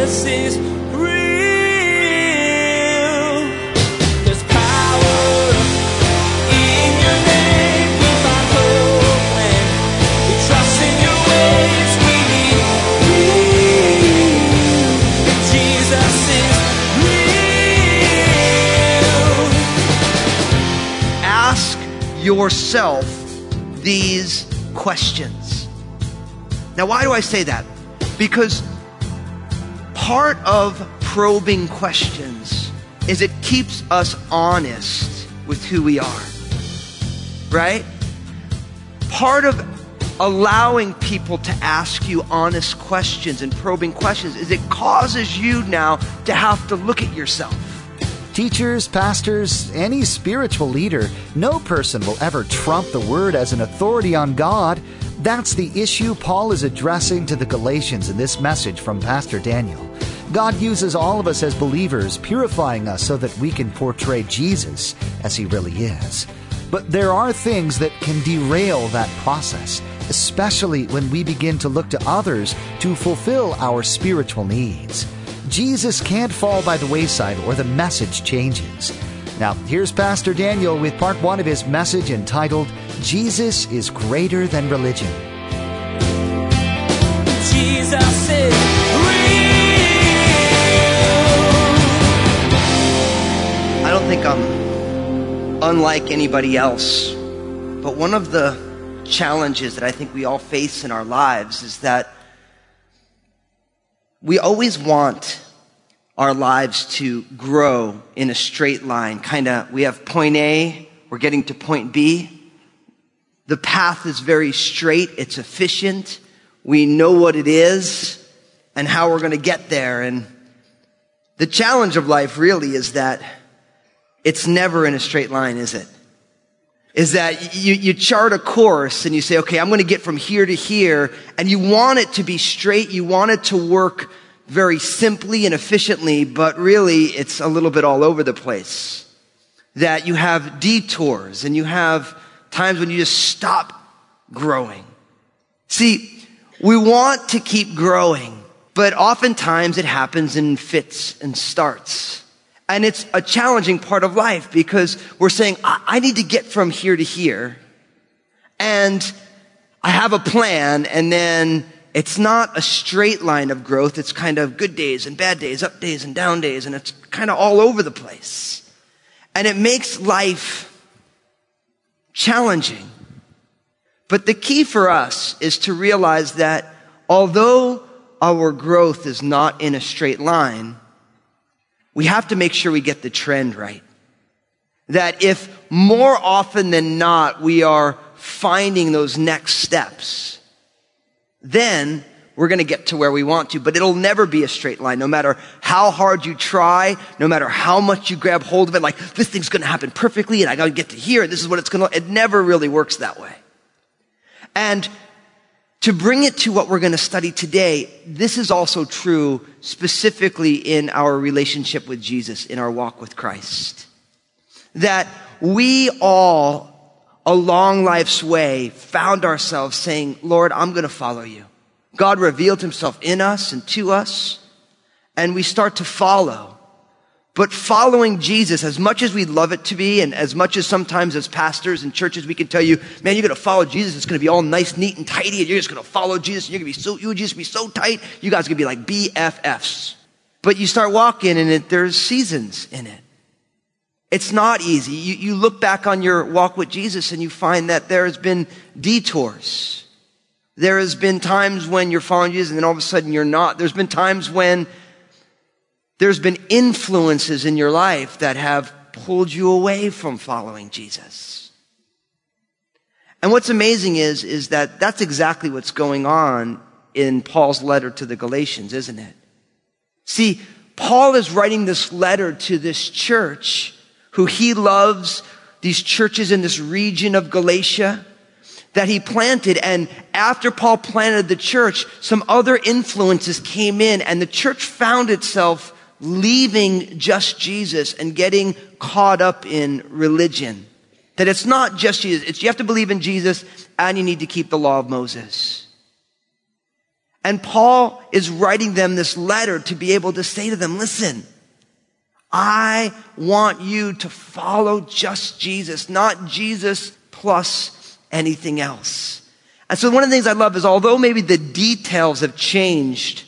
Jesus is yourself these questions. Now, why do I say that? Because part of probing questions is it keeps us honest with who we are, right? Part of allowing people to ask you honest questions and probing questions is it causes you now to have to look at yourself. Teachers, pastors, any spiritual leader, no person will ever trump the Word as an authority on God. That's the issue Paul is addressing to the Galatians in this message from Pastor Daniel. God uses all of us as believers, purifying us so that we can portray Jesus as he really is. But there are things that can derail that process, especially when we begin to look to others to fulfill our spiritual needs. Jesus can't fall by the wayside or the message changes. Now, here's Pastor Daniel with part one of his message entitled, Jesus is Greater Than Religion. Jesus is real. I don't think I'm unlike anybody else, but one of the challenges that I think we all face in our lives is that we always want our lives to grow in a straight line. Kind of, we have point A, we're getting to point B. The path is very straight, it's efficient. We know what it is and how we're going to get there. And the challenge of life really is that it's never in a straight line, is it? Is that you, you chart a course and you say, okay, I'm going to get from here to here, and you want it to be straight, you want it to work very simply and efficiently, but really it's a little bit all over the place. That you have detours and you have times when you just stop growing. See, we want to keep growing, but oftentimes it happens in fits and starts. And it's a challenging part of life because we're saying, I, I need to get from here to here. And I have a plan and then it's not a straight line of growth. It's kind of good days and bad days, up days and down days, and it's kind of all over the place. And it makes life challenging. But the key for us is to realize that although our growth is not in a straight line, we have to make sure we get the trend right. That if more often than not we are finding those next steps, then we're going to get to where we want to, but it'll never be a straight line. No matter how hard you try, no matter how much you grab hold of it, like this thing's going to happen perfectly and I got to get to here and this is what it's going to, it never really works that way. And to bring it to what we're going to study today, this is also true specifically in our relationship with Jesus, in our walk with Christ. That we all, along life's way, found ourselves saying, Lord, I'm going to follow you. God revealed himself in us and to us, and we start to follow. But following Jesus, as much as we'd love it to be, and as much as sometimes as pastors and churches we can tell you, man, you're gonna follow Jesus, it's gonna be all nice, neat, and tidy, and you're just gonna follow Jesus, and you're gonna be so, you just be so tight, you guys are gonna be like BFFs. But you start walking, and it, there's seasons in it. It's not easy. You, you look back on your walk with Jesus, and you find that there has been detours. There has been times when you're following Jesus, and then all of a sudden you're not. There's been times when there's been influences in your life that have pulled you away from following Jesus. And what's amazing is, is that that's exactly what's going on in Paul's letter to the Galatians, isn't it? See, Paul is writing this letter to this church who he loves, these churches in this region of Galatia that he planted. And after Paul planted the church, some other influences came in and the church found itself leaving just Jesus and getting caught up in religion. That it's not just Jesus. It's you have to believe in Jesus and you need to keep the law of Moses. And Paul is writing them this letter to be able to say to them, listen, I want you to follow just Jesus, not Jesus plus anything else. And so one of the things I love is although maybe the details have changed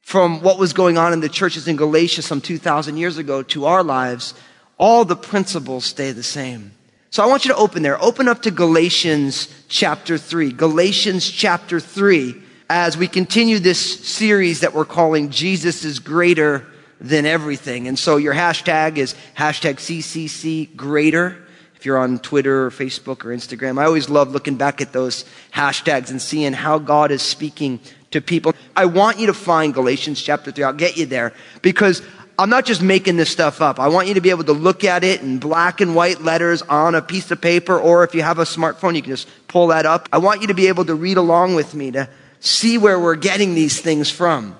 from what was going on in the churches in Galatia some 2,000 years ago to our lives, all the principles stay the same. So I want you to open there. Open up to Galatians chapter 3. Galatians chapter 3 as we continue this series that we're calling Jesus is greater than everything. And so your hashtag is hashtag CCC greater. If you're on Twitter or Facebook or Instagram, I always love looking back at those hashtags and seeing how God is speaking to people. I want you to find Galatians chapter 3. I'll get you there because I'm not just making this stuff up. I want you to be able to look at it in black and white letters on a piece of paper, or if you have a smartphone, you can just pull that up. I want you to be able to read along with me to see where we're getting these things from.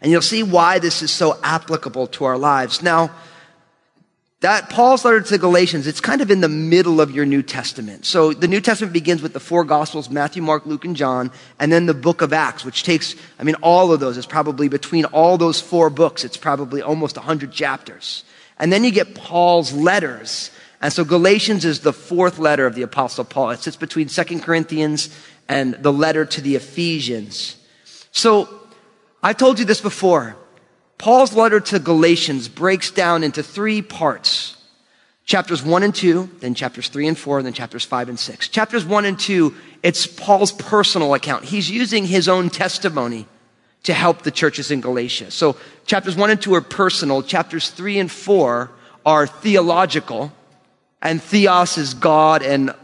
And you'll see why this is so applicable to our lives. Now, that Paul's letter to Galatians, it's kind of in the middle of your New Testament. So the New Testament begins with the four Gospels, Matthew, Mark, Luke, and John, and then the book of Acts, which takes, I mean, all of those is probably between all those four books, it's probably almost 100 chapters. And then you get Paul's letters. And so Galatians is the fourth letter of the Apostle Paul. It sits between Second Corinthians and the letter to the Ephesians. So I told you this before. Paul's letter to Galatians breaks down into three parts. Chapters 1 and 2, then chapters 3 and 4, and then chapters 5 and 6. Chapters 1 and 2, it's Paul's personal account. He's using his own testimony to help the churches in Galatia. So chapters 1 and 2 are personal. Chapters 3 and 4 are theological. And theos is God and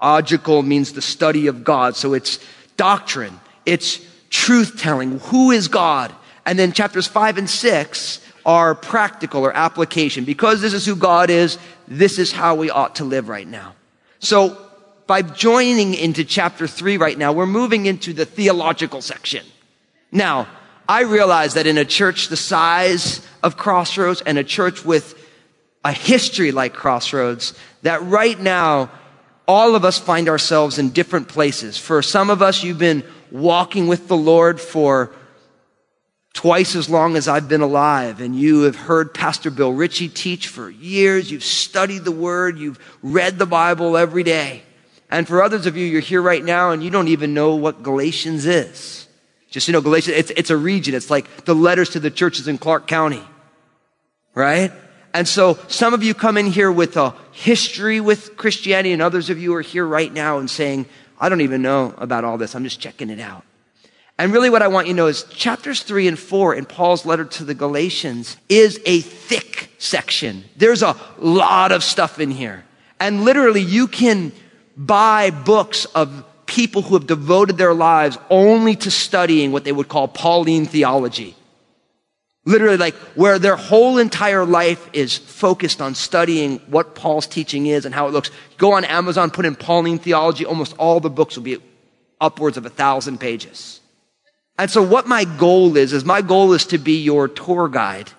Logical means the study of God. So it's doctrine. It's truth telling. Who is God? And then chapters five and six are practical or application. Because this is who God is, this is how we ought to live right now. So by joining into chapter three right now, we're moving into the theological section. Now, I realize that in a church the size of Crossroads and a church with a history like Crossroads, that right now all of us find ourselves in different places. For some of us, you've been walking with the Lord for twice as long as I've been alive, and you have heard Pastor Bill Ritchie teach for years. You've studied the Word, you've read the Bible every day. And for others of you, you're here right now and you don't even know what Galatians is. Just, you know, Galatians, it's, it's a region. It's like the letters to the churches in Clark County. Right? And so some of you come in here with a history with Christianity and others of you are here right now and saying, I don't even know about all this. I'm just checking it out. And really what I want you to know is chapters three and four in Paul's letter to the Galatians is a thick section. There's a lot of stuff in here. And literally you can buy books of people who have devoted their lives only to studying what they would call Pauline theology. Literally, like where their whole entire life is focused on studying what Paul's teaching is and how it looks. Go on Amazon, put in Pauline theology, almost all the books will be upwards of a thousand pages. And so what my goal is, is my goal is to be your tour guide,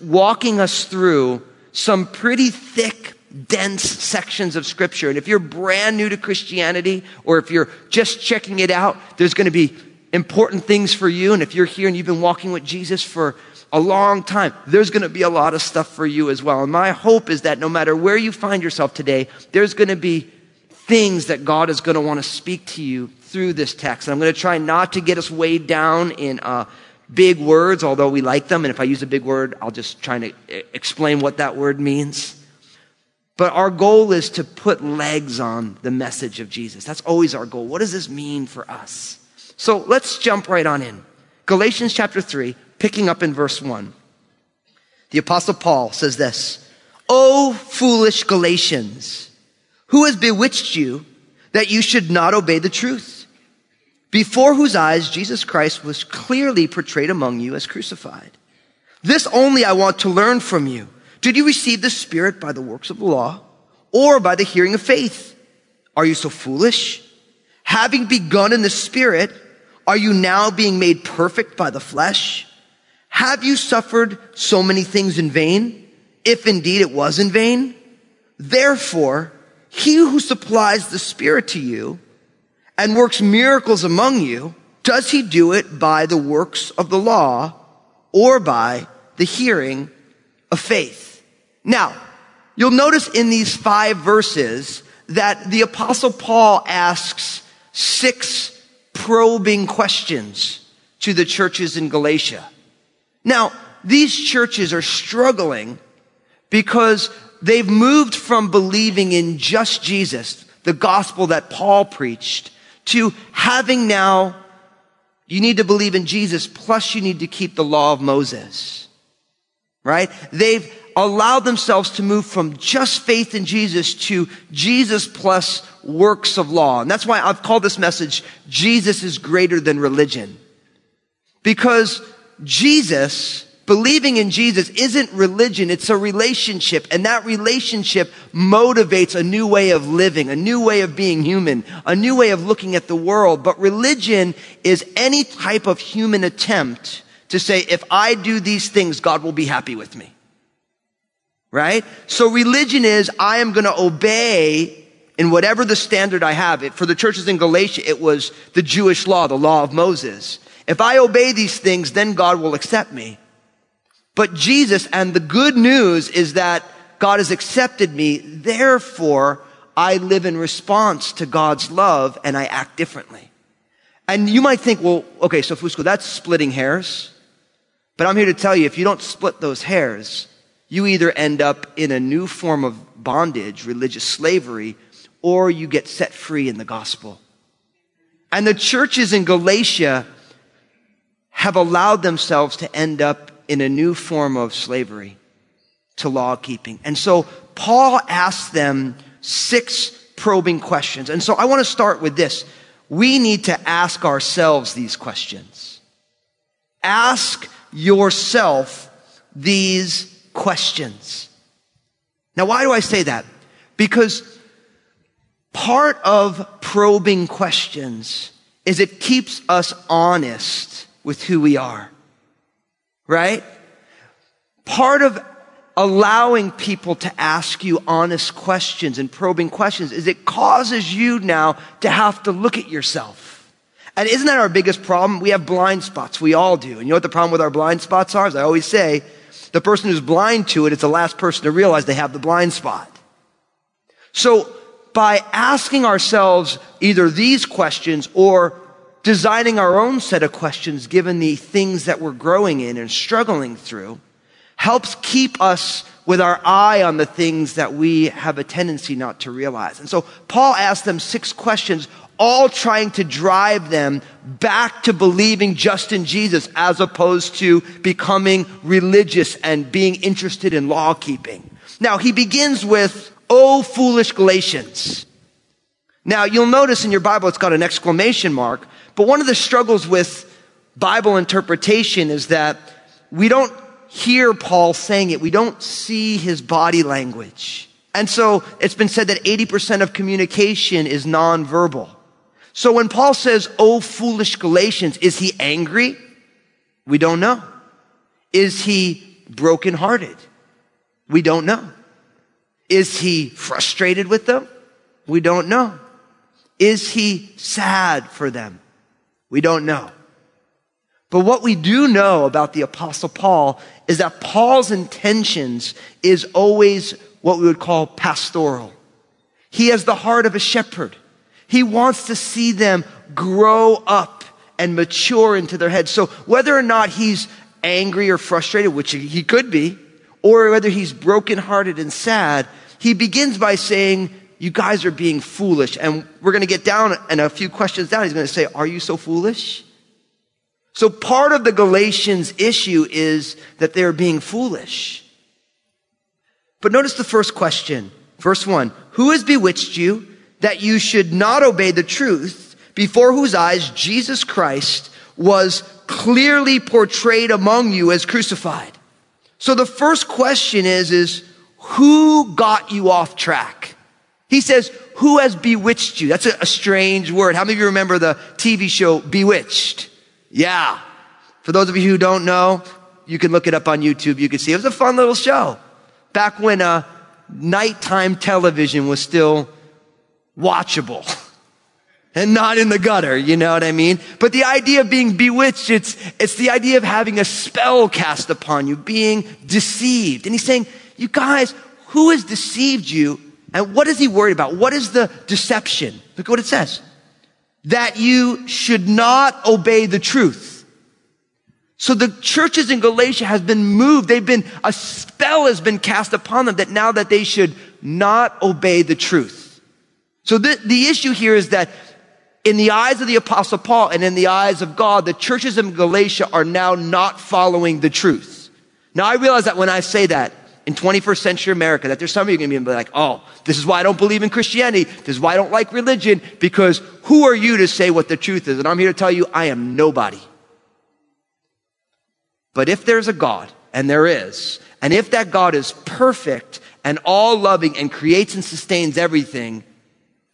walking us through some pretty thick, dense sections of scripture. And if you're brand new to Christianity, or if you're just checking it out, there's going to be important things for you. And if you're here and you've been walking with Jesus for a long time, there's going to be a lot of stuff for you as well. And my hope is that no matter where you find yourself today, there's going to be things that God is going to want to speak to you through this text. And I'm going to try not to get us weighed down in uh, big words, although we like them. And if I use a big word, I'll just try to explain what that word means. But our goal is to put legs on the message of Jesus. That's always our goal. What does this mean for us? So let's jump right on in. Galatians chapter 3, picking up in verse 1. The apostle Paul says this, O foolish Galatians, who has bewitched you that you should not obey the truth? Before whose eyes Jesus Christ was clearly portrayed among you as crucified. This only I want to learn from you. Did you receive the Spirit by the works of the law or by the hearing of faith? Are you so foolish? Having begun in the Spirit, are you now being made perfect by the flesh? Have you suffered so many things in vain? If indeed it was in vain? Therefore, he who supplies the Spirit to you and works miracles among you, Does he do it by the works of the law or by the hearing of faith? Now, you'll notice in these five verses that the apostle Paul asks six probing questions to the churches in Galatia. Now, these churches are struggling because they've moved from believing in just Jesus, the gospel that Paul preached, to having now, you need to believe in Jesus, plus you need to keep the law of Moses. Right? They've allowed themselves to move from just faith in Jesus to Jesus plus works of law. And that's why I've called this message, Jesus is greater than religion. Because Jesus, believing in Jesus isn't religion, it's a relationship. And that relationship motivates a new way of living, a new way of being human, a new way of looking at the world. But religion is any type of human attempt to say, if I do these things, God will be happy with me. Right? So religion is, I am going to obey in whatever the standard I have. It, for the churches in Galatia, it was the Jewish law, the law of Moses. If I obey these things, then God will accept me. But Jesus, and the good news is that God has accepted me, therefore I live in response to God's love and I act differently. And you might think, well, okay, so Fusco, that's splitting hairs. But I'm here to tell you, if you don't split those hairs, you either end up in a new form of bondage, religious slavery, or you get set free in the gospel. And the churches in Galatia have allowed themselves to end up in a new form of slavery to law keeping. And so Paul asks them six probing questions. And so I want to start with this. We need to ask ourselves these questions. Ask yourself these questions. Now, why do I say that? Because part of probing questions is it keeps us honest with who we are. Right? Part of allowing people to ask you honest questions and probing questions is it causes you now to have to look at yourself. And isn't that our biggest problem? We have blind spots. We all do. And you know what the problem with our blind spots are? As I always say, the person who's blind to it is the last person to realize they have the blind spot. So by asking ourselves either these questions or designing our own set of questions given the things that we're growing in and struggling through helps keep us with our eye on the things that we have a tendency not to realize. And so Paul asked them six questions, all trying to drive them back to believing just in Jesus as opposed to becoming religious and being interested in law keeping. Now he begins with, Oh, foolish Galatians. Now you'll notice in your Bible it's got an exclamation mark but one of the struggles with Bible interpretation is that we don't hear Paul saying it. We don't see his body language. And so it's been said that 80% of communication is nonverbal. So when Paul says, Oh, foolish Galatians, is he angry? We don't know. Is he brokenhearted? We don't know. Is he frustrated with them? We don't know. Is he sad for them? We don't know. But what we do know about the apostle Paul is that Paul's intentions is always what we would call pastoral. He has the heart of a shepherd. He wants to see them grow up and mature into their heads. So whether or not he's angry or frustrated, which he could be, or whether he's brokenhearted and sad, he begins by saying, you guys are being foolish. And we're going to get down and a few questions down. He's going to say, are you so foolish? So part of the Galatians issue is that they're being foolish. But notice the first question. Verse one. Who has bewitched you that you should not obey the truth before whose eyes Jesus Christ was clearly portrayed among you as crucified? So the first question is, is who got you off track? He says, who has bewitched you? That's a, a, strange word. How many of you remember the TV show Bewitched? Yeah. For those of you who don't know, you can look it up on YouTube. You can see it was a fun little show. Back when uh, nighttime television was still watchable. and not in the gutter. You know what I mean? But the idea of being bewitched, it's, it's the idea of having a spell cast upon you, being deceived. And he's saying, you guys, who has deceived you? And what is he worried about? What is the deception? Look what it says. That you should not obey the truth. So the churches in Galatia has been moved. They've been, a spell has been cast upon them that now that they should not obey the truth. So the, the issue here is that in the eyes of the apostle Paul and in the eyes of God, the churches in Galatia are now not following the truth. Now I realize that when I say that in 21st century America, that there's some of you going to be like, oh, this is why I don't believe in Christianity. This is why I don't like religion because who are you to say what the truth is? And I'm here to tell you, I am nobody. But if there's a God, and there is, and if that God is perfect and all loving and creates and sustains everything,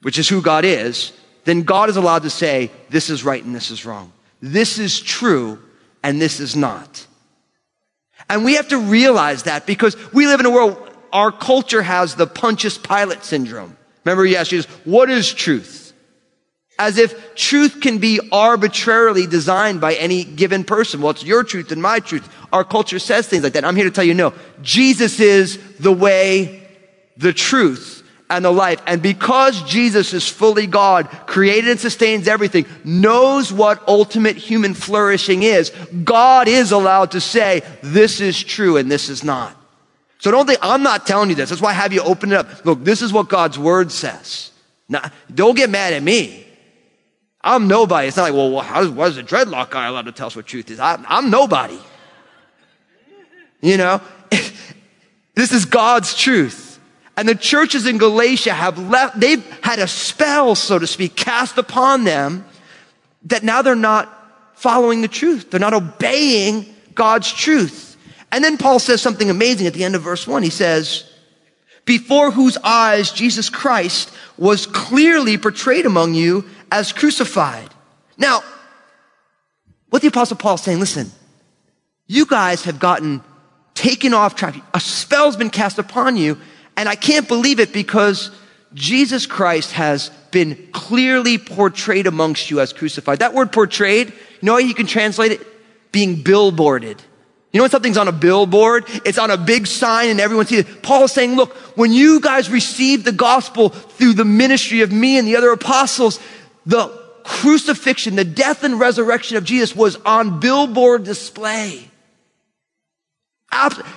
which is who God is, then God is allowed to say, this is right and this is wrong. This is true and this is not. And we have to realize that because we live in a world, our culture has the Pontius Pilate syndrome. Remember, he asked Jesus, what is truth? As if truth can be arbitrarily designed by any given person. Well, it's your truth and my truth. Our culture says things like that. I'm here to tell you, no. Jesus is the way, the truth, and the life. And because Jesus is fully God, created and sustains everything, knows what ultimate human flourishing is, God is allowed to say, this is true and this is not. So don't think, I'm not telling you this. That's why I have you open it up. Look, this is what God's word says. Now, don't get mad at me. I'm nobody. It's not like, well, how does, why is a dreadlock guy allowed to tell us what truth is? I, I'm nobody. You know? this is God's truth. And the churches in Galatia have left, they've had a spell, so to speak, cast upon them that now they're not following the truth. They're not obeying God's truth. And then Paul says something amazing at the end of verse one. He says, before whose eyes Jesus Christ was clearly portrayed among you as crucified. Now, what the apostle Paul is saying, listen, you guys have gotten taken off track. A spell's been cast upon you and I can't believe it because Jesus Christ has been clearly portrayed amongst you as crucified. That word portrayed, you know how you can translate it? Being billboarded. You know when something's on a billboard? It's on a big sign and everyone sees it. Paul is saying, look, when you guys received the gospel through the ministry of me and the other apostles, the crucifixion, the death and resurrection of Jesus was on billboard display.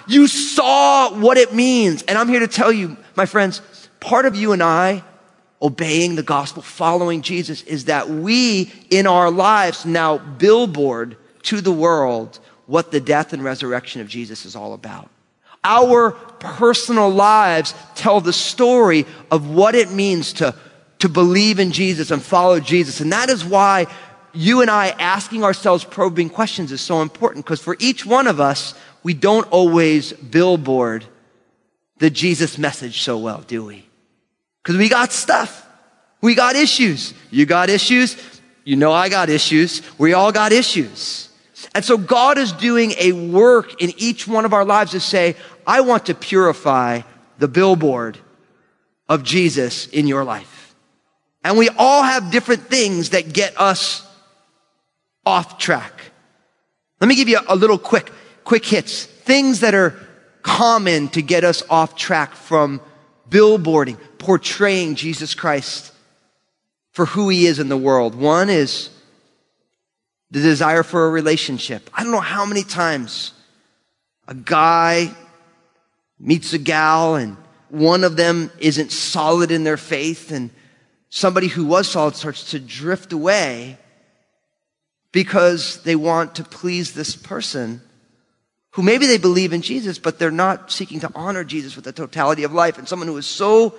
You saw what it means. And I'm here to tell you, my friends, part of you and I obeying the gospel, following Jesus, is that we in our lives now billboard to the world what the death and resurrection of Jesus is all about. Our personal lives tell the story of what it means to, to believe in Jesus and follow Jesus. And that is why you and I asking ourselves probing questions is so important because for each one of us, we don't always billboard the Jesus message so well, do we? Because we got stuff. We got issues. You got issues. You know I got issues. We all got issues. And so God is doing a work in each one of our lives to say, I want to purify the billboard of Jesus in your life. And we all have different things that get us off track. Let me give you a little quick quick hits, things that are common to get us off track from billboarding, portraying Jesus Christ for who he is in the world. One is the desire for a relationship. I don't know how many times a guy meets a gal and one of them isn't solid in their faith and somebody who was solid starts to drift away because they want to please this person who maybe they believe in Jesus, but they're not seeking to honor Jesus with the totality of life. And someone who is so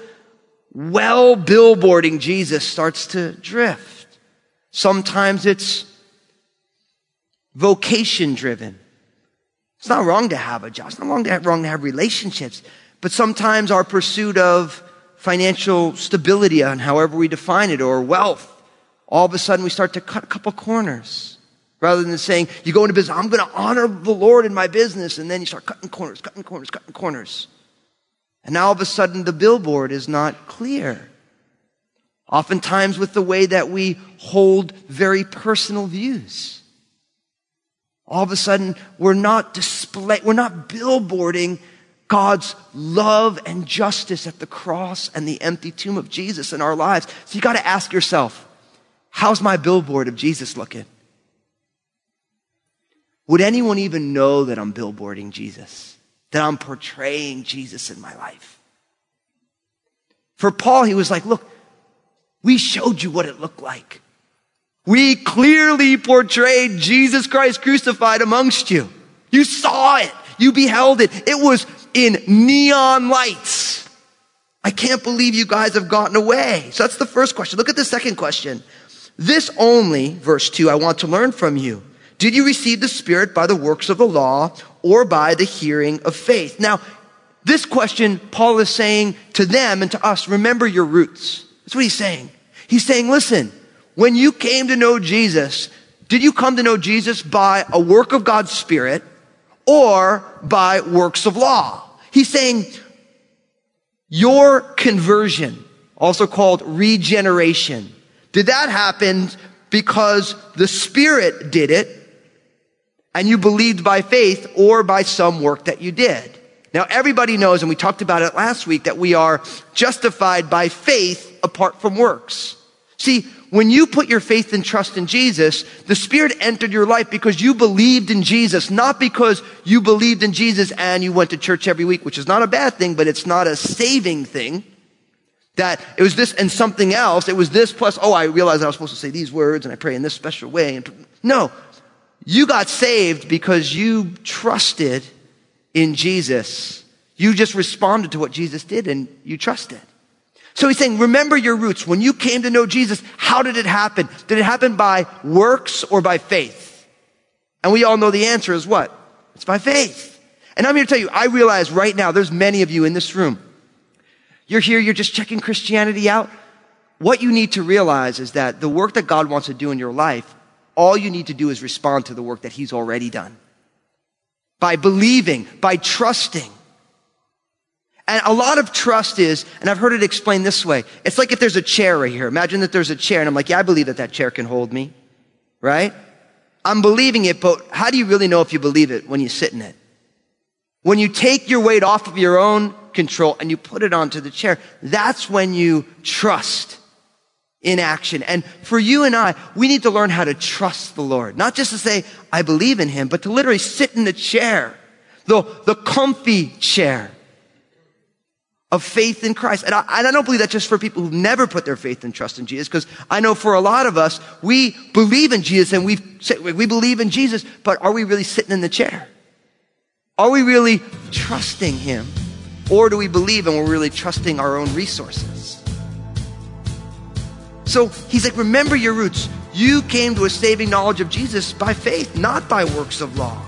well billboarding Jesus starts to drift. Sometimes it's vocation driven. It's not wrong to have a job. It's not wrong to have, wrong to have relationships. But sometimes our pursuit of financial stability and however we define it or wealth, all of a sudden we start to cut a couple corners. Rather than saying, you go into business, I'm going to honor the Lord in my business. And then you start cutting corners, cutting corners, cutting corners. And now all of a sudden the billboard is not clear. oftentimes with the way that we hold very personal views. All of a sudden, we're not display, we're not billboarding God's love and justice at the cross and the empty tomb of Jesus in our lives. So you got to ask yourself, how's my billboard of Jesus looking? Would anyone even know that I'm billboarding Jesus? That I'm portraying Jesus in my life? For Paul, he was like, look, we showed you what it looked like. We clearly portrayed Jesus Christ crucified amongst you. You saw it. You beheld it. It was in neon lights. I can't believe you guys have gotten away. So that's the first question. Look at the second question. This only, verse 2, I want to learn from you. Did you receive the Spirit by the works of the law or by the hearing of faith? Now, this question, Paul is saying to them and to us, remember your roots. That's what he's saying. He's saying, listen, when you came to know Jesus, did you come to know Jesus by a work of God's Spirit or by works of law? He's saying, your conversion, also called regeneration, did that happen because the Spirit did it and you believed by faith or by some work that you did? Now, everybody knows, and we talked about it last week, that we are justified by faith apart from works. See, when you put your faith and trust in Jesus, the Spirit entered your life because you believed in Jesus, not because you believed in Jesus and you went to church every week, which is not a bad thing, but it's not a saving thing. That it was this and something else. It was this plus, oh, I realized I was supposed to say these words and I pray in this special way. And no, you got saved because you trusted in Jesus. You just responded to what Jesus did and you trusted. So he's saying, remember your roots. When you came to know Jesus, how did it happen? Did it happen by works or by faith? And we all know the answer is what? It's by faith. And I'm here to tell you, I realize right now there's many of you in this room. You're here, you're just checking Christianity out. What you need to realize is that the work that God wants to do in your life, all you need to do is respond to the work that He's already done. By believing, by trusting. And a lot of trust is, and I've heard it explained this way. It's like if there's a chair right here. Imagine that there's a chair and I'm like, yeah, I believe that that chair can hold me. Right? I'm believing it, but how do you really know if you believe it when you sit in it? When you take your weight off of your own control and you put it onto the chair, that's when you trust in action. And for you and I, we need to learn how to trust the Lord. Not just to say, I believe in Him, but to literally sit in the chair. The, the comfy chair of faith in Christ. And I, and I, don't believe that just for people who've never put their faith and trust in Jesus, because I know for a lot of us, we believe in Jesus and we we believe in Jesus, but are we really sitting in the chair? Are we really trusting Him? Or do we believe and we're really trusting our own resources? So he's like, remember your roots. You came to a saving knowledge of Jesus by faith, not by works of law.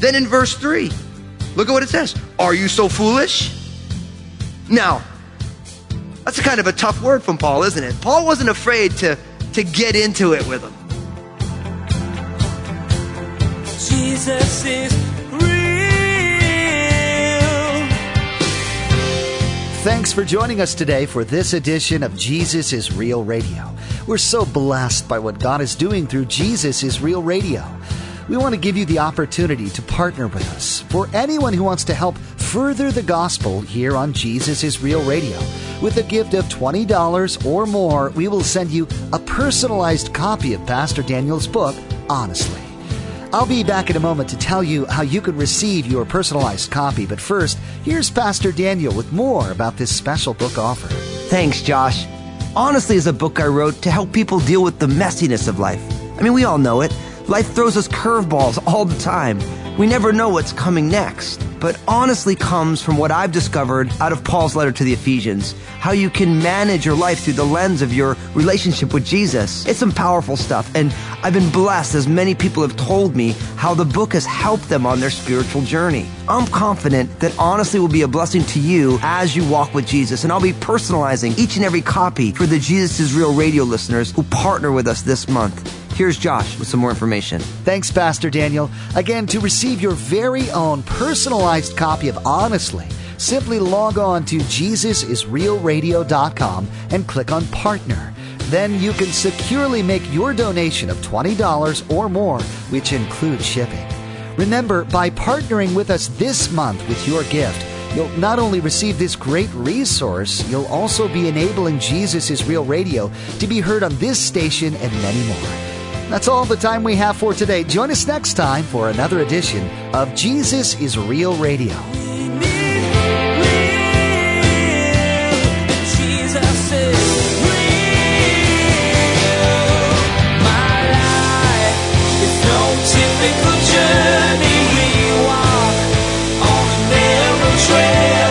Then in verse 3, look at what it says. Are you so foolish? Now, that's a kind of a tough word from Paul, isn't it? Paul wasn't afraid to, to get into it with them. Jesus is Thanks for joining us today for this edition of Jesus is Real Radio. We're so blessed by what God is doing through Jesus is Real Radio we want to give you the opportunity to partner with us. For anyone who wants to help further the gospel here on Jesus is Real Radio, with a gift of $20 or more, we will send you a personalized copy of Pastor Daniel's book, Honestly. I'll be back in a moment to tell you how you can receive your personalized copy, but first, here's Pastor Daniel with more about this special book offer. Thanks, Josh. Honestly is a book I wrote to help people deal with the messiness of life. I mean, we all know it. Life throws us curveballs all the time. We never know what's coming next. But honestly comes from what I've discovered out of Paul's letter to the Ephesians. How you can manage your life through the lens of your relationship with Jesus. It's some powerful stuff. And I've been blessed as many people have told me how the book has helped them on their spiritual journey. I'm confident that honestly will be a blessing to you as you walk with Jesus. And I'll be personalizing each and every copy for the Jesus is Real radio listeners who partner with us this month. Here's Josh with some more information. Thanks, Pastor Daniel. Again, to receive your very own personalized copy of Honestly, Simply log on to JesusIsRealRadio.com and click on Partner. Then you can securely make your donation of $20 or more, which includes shipping. Remember, by partnering with us this month with your gift, you'll not only receive this great resource, you'll also be enabling Jesus is Real Radio to be heard on this station and many more. That's all the time we have for today. Join us next time for another edition of Jesus is Real Radio. journey we walk on a narrow trail.